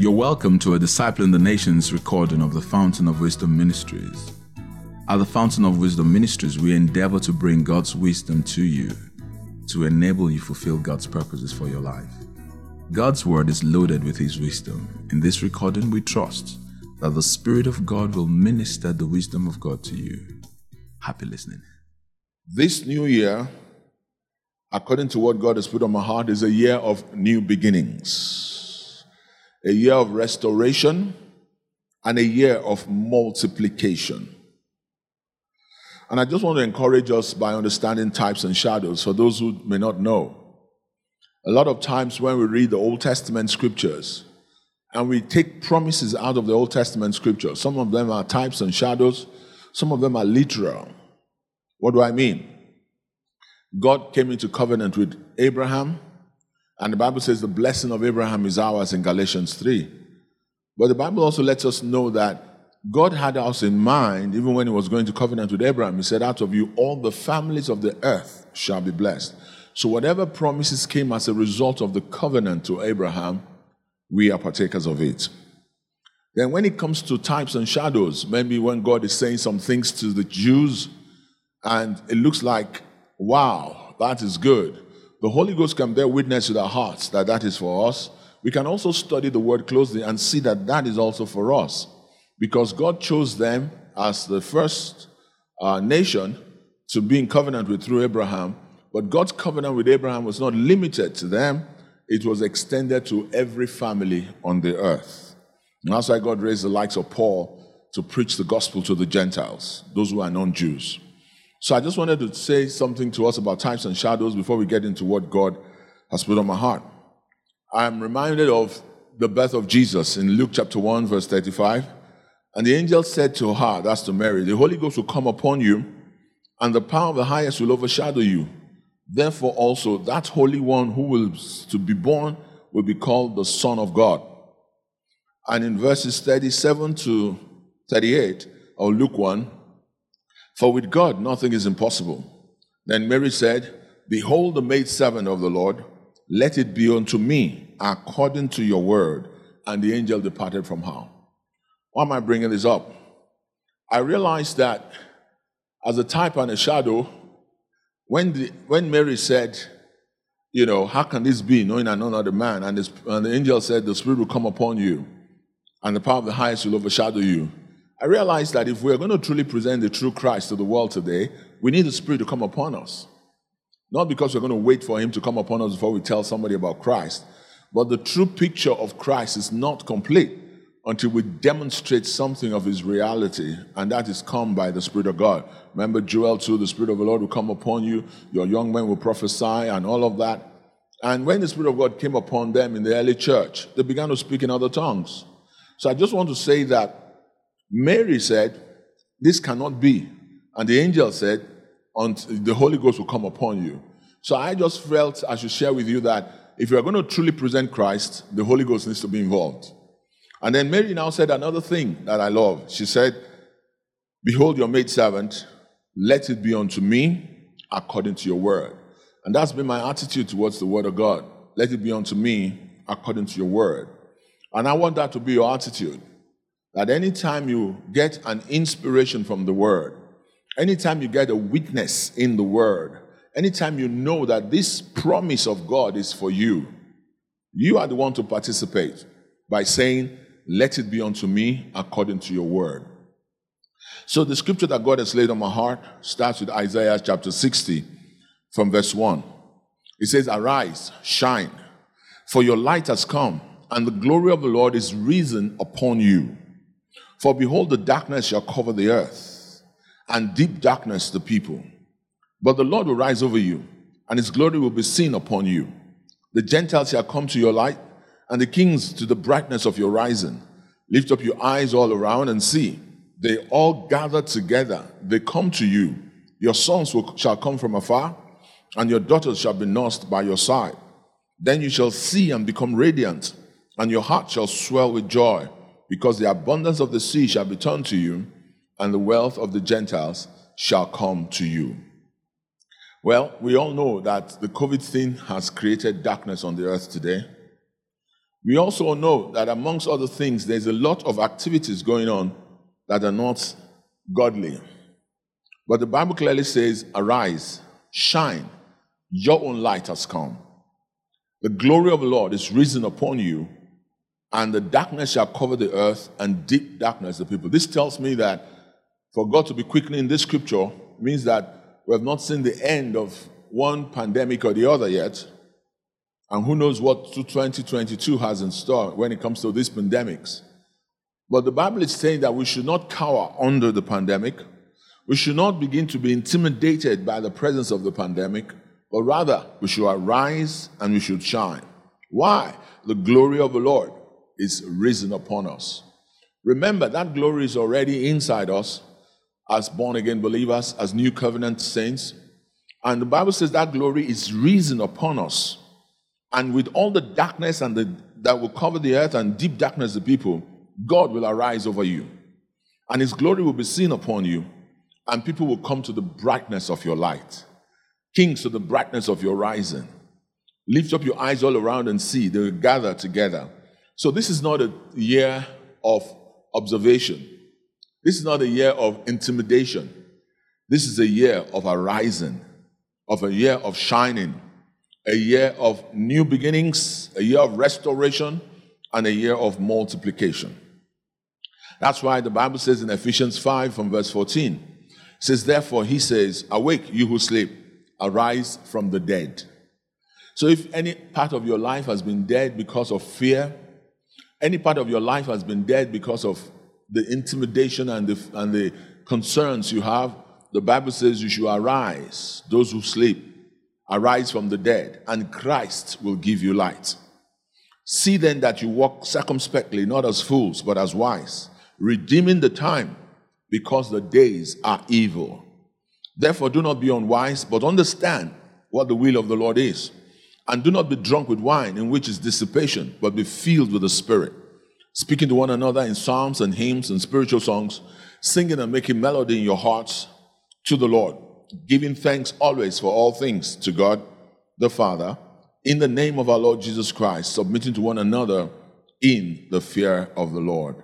You're welcome to a Disciple in the Nations recording of the Fountain of Wisdom Ministries. At the Fountain of Wisdom Ministries, we endeavor to bring God's wisdom to you to enable you fulfill God's purposes for your life. God's word is loaded with his wisdom. In this recording, we trust that the Spirit of God will minister the wisdom of God to you. Happy listening. This new year, according to what God has put on my heart, is a year of new beginnings a year of restoration, and a year of multiplication. And I just want to encourage us by understanding types and shadows for those who may not know. A lot of times when we read the Old Testament scriptures and we take promises out of the Old Testament scripture. some of them are types and shadows, some of them are literal. What do I mean? God came into covenant with Abraham and the Bible says the blessing of Abraham is ours in Galatians 3. But the Bible also lets us know that God had us in mind, even when He was going to covenant with Abraham. He said, Out of you, all the families of the earth shall be blessed. So, whatever promises came as a result of the covenant to Abraham, we are partakers of it. Then, when it comes to types and shadows, maybe when God is saying some things to the Jews and it looks like, wow, that is good the Holy Ghost can bear witness with our hearts that that is for us. We can also study the word closely and see that that is also for us. Because God chose them as the first uh, nation to be in covenant with through Abraham. But God's covenant with Abraham was not limited to them, it was extended to every family on the earth. And that's why God raised the likes of Paul to preach the gospel to the Gentiles, those who are non Jews. So I just wanted to say something to us about types and shadows before we get into what God has put on my heart. I'm reminded of the birth of Jesus in Luke chapter 1, verse 35. And the angel said to her, that's to Mary, the Holy Ghost will come upon you, and the power of the highest will overshadow you. Therefore, also, that Holy One who will to be born will be called the Son of God. And in verses 37 to 38, or Luke 1, for with God nothing is impossible. Then Mary said, Behold the maidservant of the Lord, let it be unto me according to your word. And the angel departed from her. Why am I bringing this up? I realized that as a type and a shadow, when, the, when Mary said, you know, how can this be, knowing I know not the man? And, this, and the angel said, the Spirit will come upon you, and the power of the highest will overshadow you. I realized that if we're going to truly present the true Christ to the world today, we need the Spirit to come upon us. Not because we're going to wait for Him to come upon us before we tell somebody about Christ, but the true picture of Christ is not complete until we demonstrate something of His reality, and that is come by the Spirit of God. Remember Joel 2, the Spirit of the Lord will come upon you, your young men will prophesy, and all of that. And when the Spirit of God came upon them in the early church, they began to speak in other tongues. So I just want to say that Mary said, This cannot be. And the angel said, The Holy Ghost will come upon you. So I just felt I should share with you that if you are going to truly present Christ, the Holy Ghost needs to be involved. And then Mary now said another thing that I love. She said, Behold your maidservant, let it be unto me according to your word. And that's been my attitude towards the word of God. Let it be unto me according to your word. And I want that to be your attitude that anytime you get an inspiration from the word, anytime you get a witness in the word, anytime you know that this promise of God is for you, you are the one to participate by saying, Let it be unto me according to your word. So the scripture that God has laid on my heart starts with Isaiah chapter 60 from verse 1. It says, Arise, shine, for your light has come, and the glory of the Lord is risen upon you. For behold, the darkness shall cover the earth, and deep darkness the people. But the Lord will rise over you, and his glory will be seen upon you. The Gentiles shall come to your light, and the kings to the brightness of your rising. Lift up your eyes all around and see. They all gather together, they come to you. Your sons will, shall come from afar, and your daughters shall be nursed by your side. Then you shall see and become radiant, and your heart shall swell with joy because the abundance of the sea shall be turned to you, and the wealth of the Gentiles shall come to you. Well, we all know that the COVID thing has created darkness on the earth today. We also know that, amongst other things, there's a lot of activities going on that are not godly. But the Bible clearly says, Arise, shine, your own light has come. The glory of the Lord is risen upon you, and the darkness shall cover the earth, and deep darkness the people. This tells me that for God to be quickening this scripture means that we have not seen the end of one pandemic or the other yet. And who knows what 2022 has in store when it comes to these pandemics. But the Bible is saying that we should not cower under the pandemic. We should not begin to be intimidated by the presence of the pandemic, but rather we should arise and we should shine. Why? The glory of the Lord is risen upon us. Remember, that glory is already inside us as born again believers, as new covenant saints. And the Bible says that glory is risen upon us. And with all the darkness and the, that will cover the earth and deep darkness the people, God will arise over you. And his glory will be seen upon you. And people will come to the brightness of your light. Kings to the brightness of your rising. Lift up your eyes all around and see. They will gather together. So this is not a year of observation. This is not a year of intimidation. This is a year of arising, of a year of shining, a year of new beginnings, a year of restoration, and a year of multiplication. That's why the Bible says in Ephesians 5 from verse 14, says, Therefore, he says, Awake, you who sleep, arise from the dead. So if any part of your life has been dead because of fear, any part of your life has been dead because of the intimidation and the, and the concerns you have, the Bible says you should arise, those who sleep, arise from the dead, and Christ will give you light. See then that you walk circumspectly, not as fools, but as wise, redeeming the time, because the days are evil. Therefore, do not be unwise, but understand what the will of the Lord is. And do not be drunk with wine, in which is dissipation, but be filled with the Spirit speaking to one another in psalms and hymns and spiritual songs, singing and making melody in your hearts to the Lord, giving thanks always for all things to God the Father, in the name of our Lord Jesus Christ, submitting to one another in the fear of the Lord.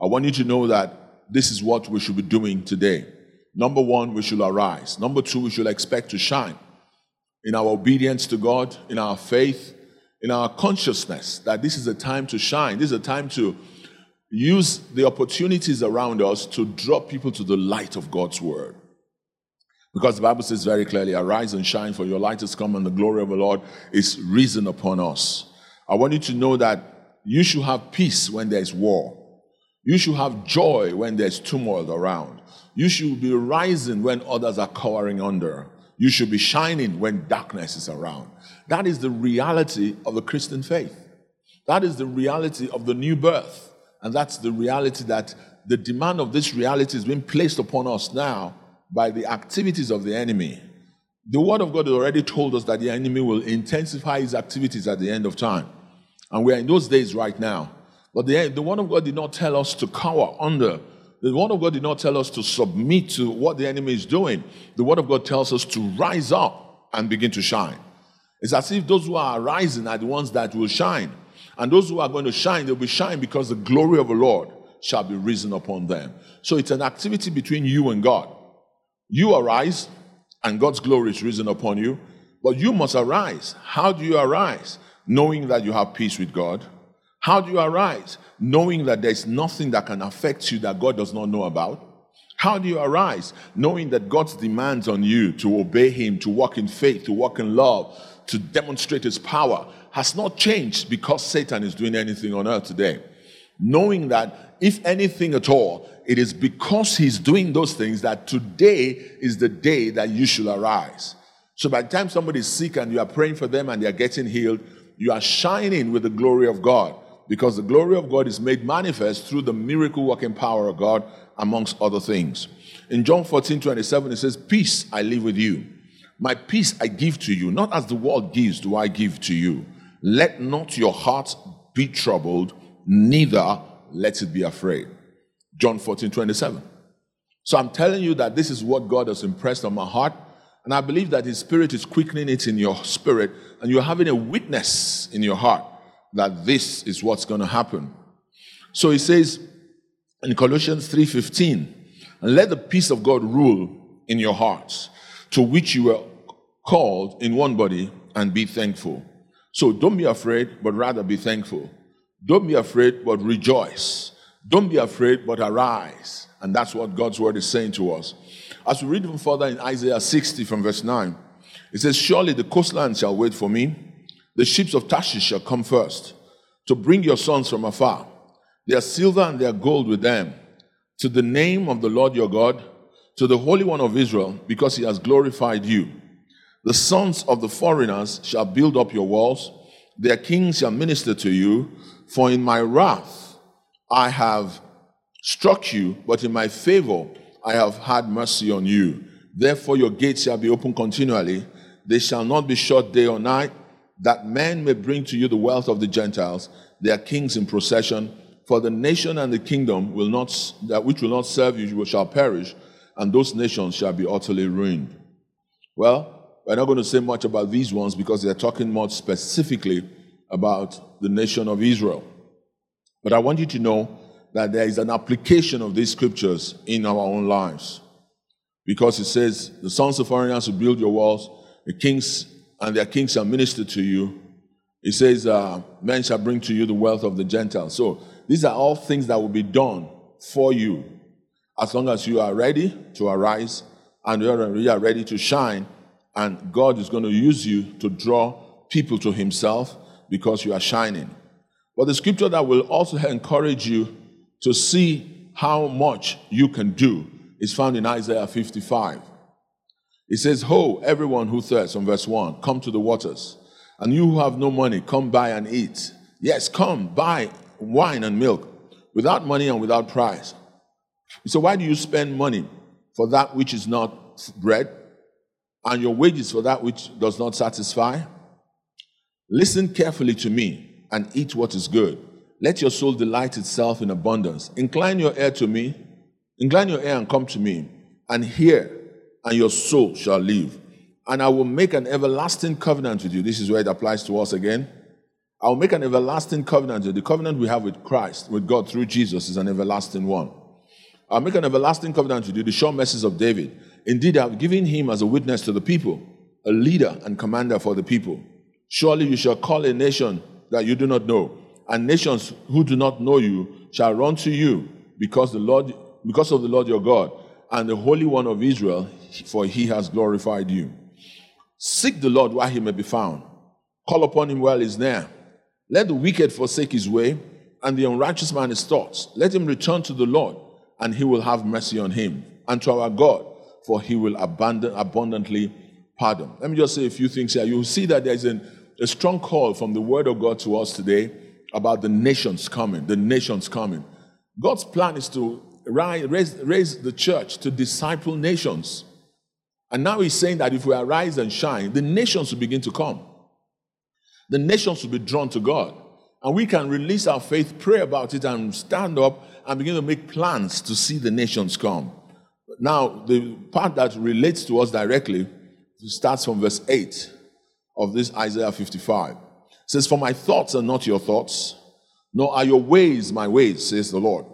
I want you to know that this is what we should be doing today. Number one, we should arise. Number two, we should expect to shine in our obedience to God, in our faith, in our consciousness that this is a time to shine. This is a time to use the opportunities around us to draw people to the light of God's word. Because the Bible says very clearly, Arise and shine, for your light has come, and the glory of the Lord is risen upon us. I want you to know that you should have peace when there's war. You should have joy when there's turmoil around. You should be rising when others are cowering under. You should be shining when darkness is around. That is the reality of the Christian faith. That is the reality of the new birth. And that's the reality that the demand of this reality is being placed upon us now by the activities of the enemy. The Word of God has already told us that the enemy will intensify his activities at the end of time. And we are in those days right now. But the, the Word of God did not tell us to cower under. The Word of God did not tell us to submit to what the enemy is doing. The Word of God tells us to rise up and begin to shine. It's as if those who are rising are the ones that will shine. And those who are going to shine, they'll be shine because the glory of the Lord shall be risen upon them. So it's an activity between you and God. You arise, and God's glory is risen upon you. But you must arise. How do you arise? Knowing that you have peace with God. How do you arise? Knowing that there's nothing that can affect you that God does not know about. How do you arise? Knowing that God's demands on you to obey Him, to walk in faith, to walk in love, to demonstrate his power has not changed because Satan is doing anything on earth today. Knowing that if anything at all, it is because he's doing those things that today is the day that you should arise. So by the time somebody is sick and you are praying for them and they are getting healed, you are shining with the glory of God because the glory of God is made manifest through the miracle working power of God, amongst other things. In John 14 27, it says, Peace I leave with you my peace I give to you, not as the world gives, do I give to you. Let not your heart be troubled, neither let it be afraid. John 14, 27. So I'm telling you that this is what God has impressed on my heart. And I believe that His Spirit is quickening it in your spirit, and you're having a witness in your heart that this is what's going to happen. So he says in Colossians 3:15, and let the peace of God rule in your hearts, to which you were called in one body, and be thankful. So don't be afraid, but rather be thankful. Don't be afraid, but rejoice. Don't be afraid, but arise. And that's what God's word is saying to us. As we read even further in Isaiah 60 from verse 9, it says, Surely the coastland shall wait for me, the ships of Tarshish shall come first, to bring your sons from afar, their silver and their gold with them, to the name of the Lord your God, to the Holy One of Israel, because he has glorified you. The sons of the foreigners shall build up your walls, their kings shall minister to you, for in my wrath I have struck you, but in my favor I have had mercy on you. Therefore your gates shall be open continually, they shall not be shut day or night, that men may bring to you the wealth of the Gentiles, their kings in procession. For the nation and the kingdom will not, that which will not serve you shall perish, and those nations shall be utterly ruined. Well, we're not going to say much about these ones because they're talking more specifically about the nation of Israel. But I want you to know that there is an application of these scriptures in our own lives. Because it says, The sons of foreigners will build your walls, the kings and their kings shall minister to you. It says, uh, Men shall bring to you the wealth of the Gentiles. So these are all things that will be done for you as long as you are ready to arise and you are ready to shine and God is going to use you to draw people to Himself because you are shining. But the scripture that will also encourage you to see how much you can do is found in Isaiah 55. It says, Ho, everyone who thirsts, from verse 1, come to the waters. And you who have no money, come buy and eat. Yes, come, buy wine and milk without money and without price. So, why do you spend money for that which is not bread and your wages for that which does not satisfy? Listen carefully to me and eat what is good. Let your soul delight itself in abundance. Incline your ear to me, incline your ear and come to me, and hear, and your soul shall live. And I will make an everlasting covenant with you. This is where it applies to us again. I will make an everlasting covenant. With you. The covenant we have with Christ, with God through Jesus, is an everlasting one. I'll make an everlasting covenant with you, the sure message of David. Indeed, I have given him as a witness to the people, a leader and commander for the people. Surely you shall call a nation that you do not know, and nations who do not know you shall run to you because the Lord because of the Lord your God and the Holy One of Israel, for he has glorified you. Seek the Lord while he may be found. Call upon him while he is near. Let the wicked forsake his way, and the unrighteous man his thoughts. Let him return to the Lord, and he will have mercy on him, and to our God, for he will abandon, abundantly pardon. Let me just say a few things here. You'll see that there's an, a strong call from the word of God to us today about the nations coming, the nations coming. God's plan is to raise, raise the church to disciple nations. And now he's saying that if we arise and shine, the nations will begin to come. The nations will be drawn to God. And we can release our faith, pray about it, and stand up and begin to make plans to see the nations come. Now, the part that relates to us directly starts from verse 8 of this Isaiah 55. It says, For my thoughts are not your thoughts, nor are your ways my ways, says the Lord.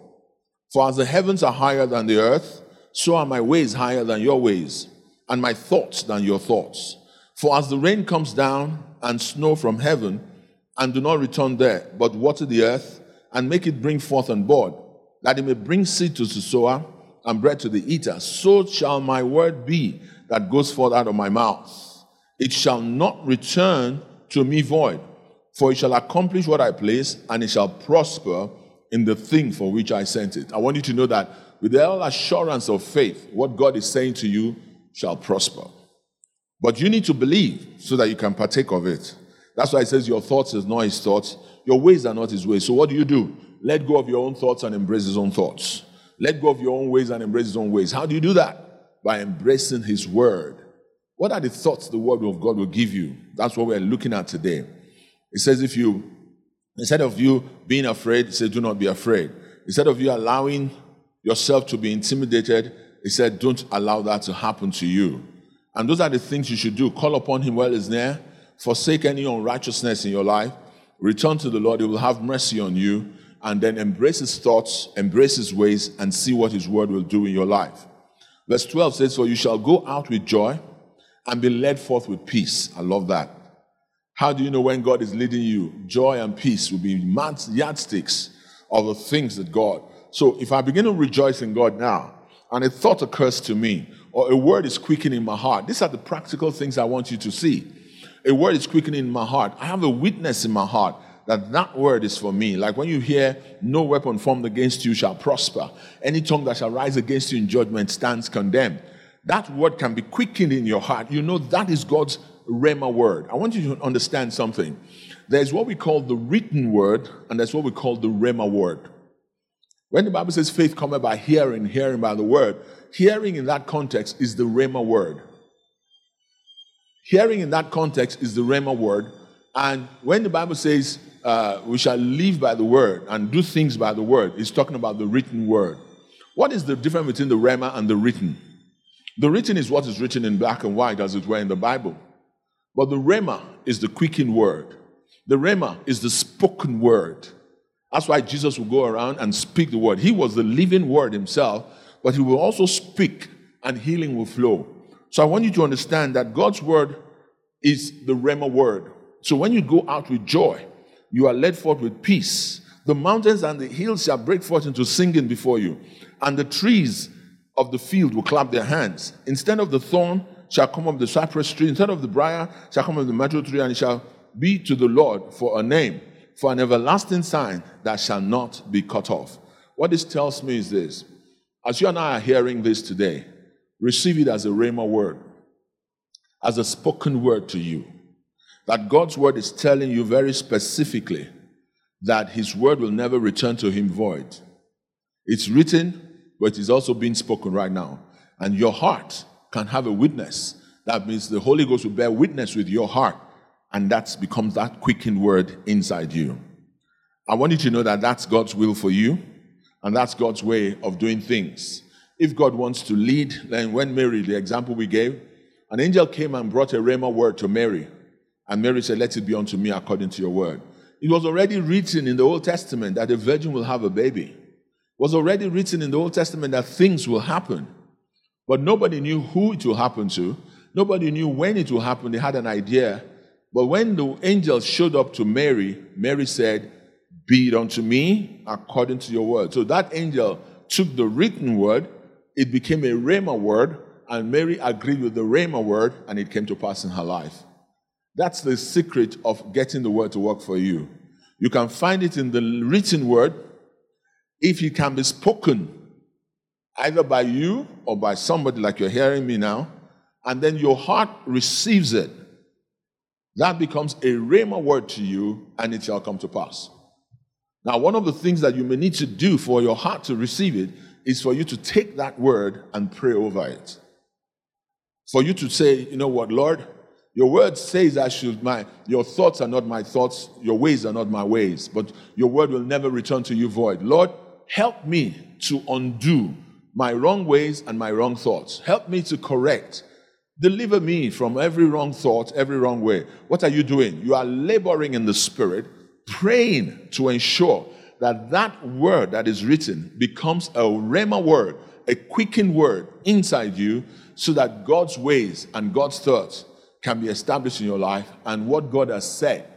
For as the heavens are higher than the earth, so are my ways higher than your ways, and my thoughts than your thoughts. For as the rain comes down and snow from heaven, and do not return there, but water the earth, and make it bring forth and bud, that it may bring seed to the sower and bread to the eater, so shall my word be that goes forth out of my mouth. It shall not return to me void, for it shall accomplish what I place, and it shall prosper in the thing for which I sent it. I want you to know that with all assurance of faith, what God is saying to you shall prosper. But you need to believe so that you can partake of it. That's why it says your thoughts is not his thoughts, your ways are not his ways. So what do you do? Let go of your own thoughts and embrace his own thoughts. Let go of your own ways and embrace his own ways. How do you do that? By embracing his word. What are the thoughts the word of God will give you? That's what we're looking at today. It says, if you, instead of you being afraid, say, do not be afraid. Instead of you allowing yourself to be intimidated, it said, Don't allow that to happen to you. And those are the things you should do. Call upon him while he's near, forsake any unrighteousness in your life, return to the Lord, he will have mercy on you, and then embrace his thoughts, embrace his ways, and see what his word will do in your life. Verse 12 says, For you shall go out with joy and be led forth with peace. I love that. How do you know when God is leading you? Joy and peace will be yardsticks of the things that God. So if I begin to rejoice in God now, and a thought occurs to me, or a word is quickening my heart, these are the practical things I want you to see. A word is quickening my heart. I have a witness in my heart that that word is for me. Like when you hear, no weapon formed against you shall prosper. Any tongue that shall rise against you in judgment stands condemned. That word can be quickened in your heart. You know that is God's Rhema word. I want you to understand something. There's what we call the written word, and there's what we call the Rhema word. When the Bible says faith cometh by hearing, hearing by the word, hearing in that context is the Rhema word. Hearing in that context is the Rhema word. And when the Bible says uh, we shall live by the word and do things by the word, it's talking about the written word. What is the difference between the Rhema and the written? The written is what is written in black and white, as it were, in the Bible. But the Rhema is the quickened word. The Rhema is the spoken word. That's why Jesus will go around and speak the word. He was the living word himself, but he will also speak and healing will flow. So I want you to understand that God's word is the Rhema word. So when you go out with joy, you are led forth with peace. The mountains and the hills shall break forth into singing before you, and the trees of the field will clap their hands. Instead of the thorn shall come up the cypress tree, instead of the briar shall come up the myrtle tree, and it shall be to the Lord for a name, for an everlasting sign that shall not be cut off. What this tells me is this as you and I are hearing this today, receive it as a rhema word, as a spoken word to you. That God's word is telling you very specifically that his word will never return to him void. It's written, but it is also being spoken right now. And your heart can have a witness. That means the Holy Ghost will bear witness with your heart, and that becomes that quickened word inside you. I want you to know that that's God's will for you, and that's God's way of doing things. If God wants to lead, then when Mary, the example we gave, an angel came and brought a rhema word to Mary, and Mary said, Let it be unto me according to your word. It was already written in the Old Testament that a virgin will have a baby was already written in the Old Testament that things will happen. But nobody knew who it will happen to. Nobody knew when it will happen. They had an idea. But when the angel showed up to Mary, Mary said, Be it unto me according to your word. So that angel took the written word, it became a Rhema word, and Mary agreed with the Rhema word, and it came to pass in her life. That's the secret of getting the word to work for you. You can find it in the written word, if it can be spoken either by you or by somebody like you're hearing me now, and then your heart receives it, that becomes a rhema word to you, and it shall come to pass. Now, one of the things that you may need to do for your heart to receive it is for you to take that word and pray over it. For you to say, you know what, Lord, your word says I should my your thoughts are not my thoughts, your ways are not my ways, but your word will never return to you void. Lord, help me to undo my wrong ways and my wrong thoughts. Help me to correct. Deliver me from every wrong thought, every wrong way. What are you doing? You are laboring in the spirit, praying to ensure that that word that is written becomes a rhema word, a quickened word inside you, so that God's ways and God's thoughts can be established in your life and what God has said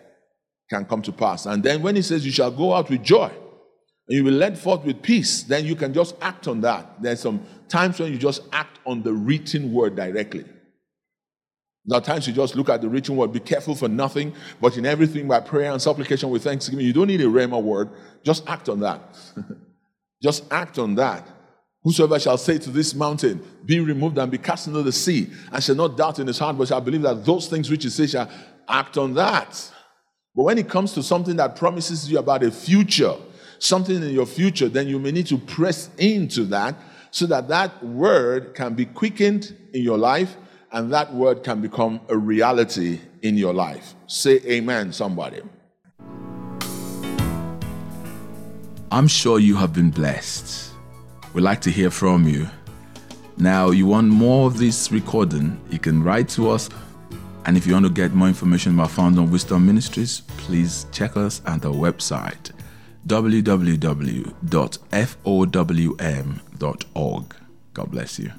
can come to pass. And then when He says, You shall go out with joy, and you will led forth with peace, then you can just act on that. There's some times when you just act on the written word directly. There are times you just look at the written word, be careful for nothing, but in everything by prayer and supplication with thanksgiving. You don't need a rhema word, just act on that. just act on that. Whosoever shall say to this mountain, Be removed and be cast into the sea, and shall not doubt in his heart, but shall believe that those things which he says shall act on that. But when it comes to something that promises you about a future, something in your future, then you may need to press into that so that that word can be quickened in your life and that word can become a reality in your life. Say amen, somebody. I'm sure you have been blessed. We'd like to hear from you. Now, you want more of this recording, you can write to us. And if you want to get more information about Fountain of Wisdom Ministries, please check us at our website www.fowm.org. God bless you.